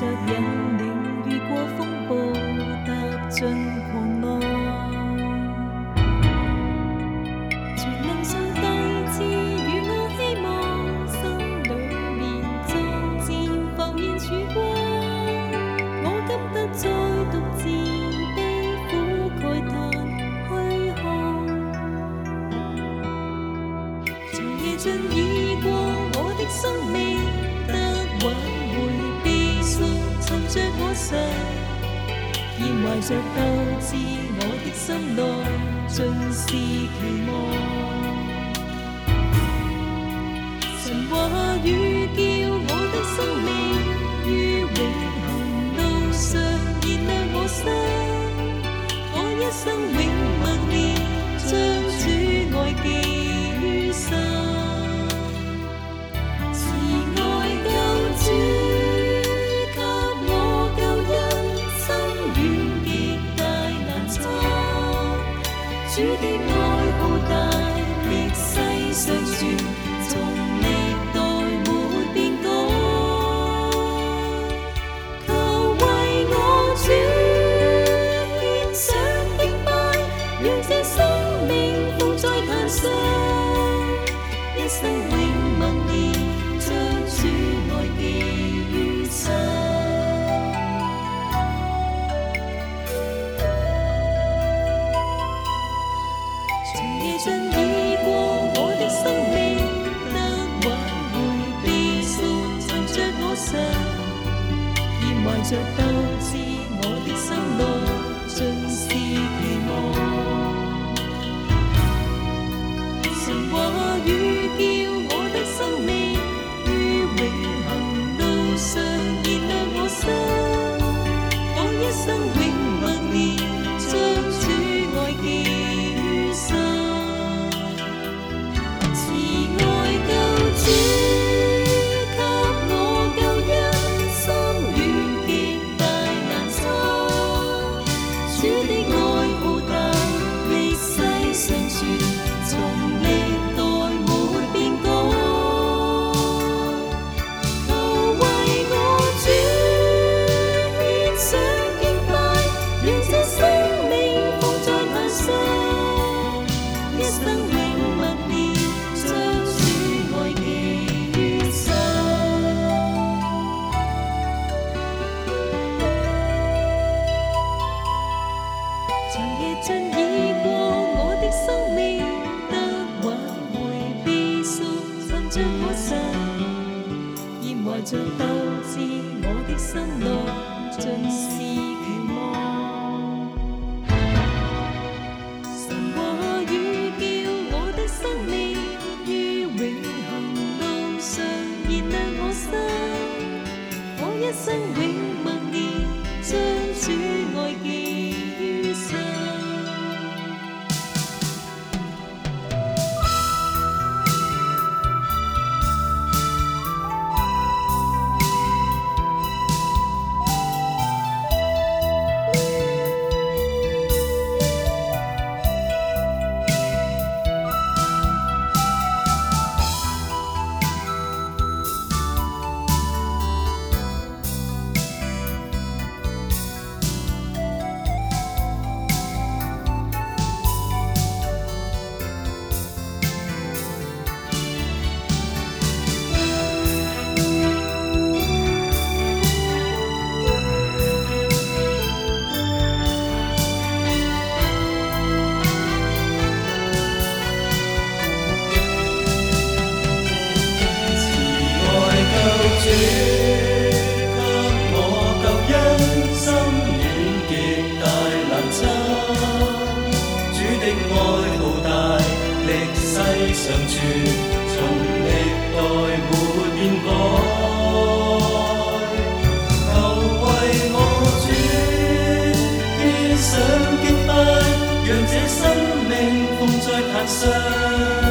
着引领，越过风暴，踏进狂浪，全能上帝赐予我希望，心里面逐渐浮现曙光，我今得再独自悲苦慨叹虚汗，长夜尽已。现怀着斗志，我的心内尽是期望。神话语叫我的生命于永恒路上燃亮我心，我一生永世上传，从历代没变改。求为我主献上敬拜，让这生命放在坛上，一生永默念，将主爱记于心。长现怀尽已过，我的生命得挽回悲伤，寻着我神，现怀着斗志，我的心内尽是放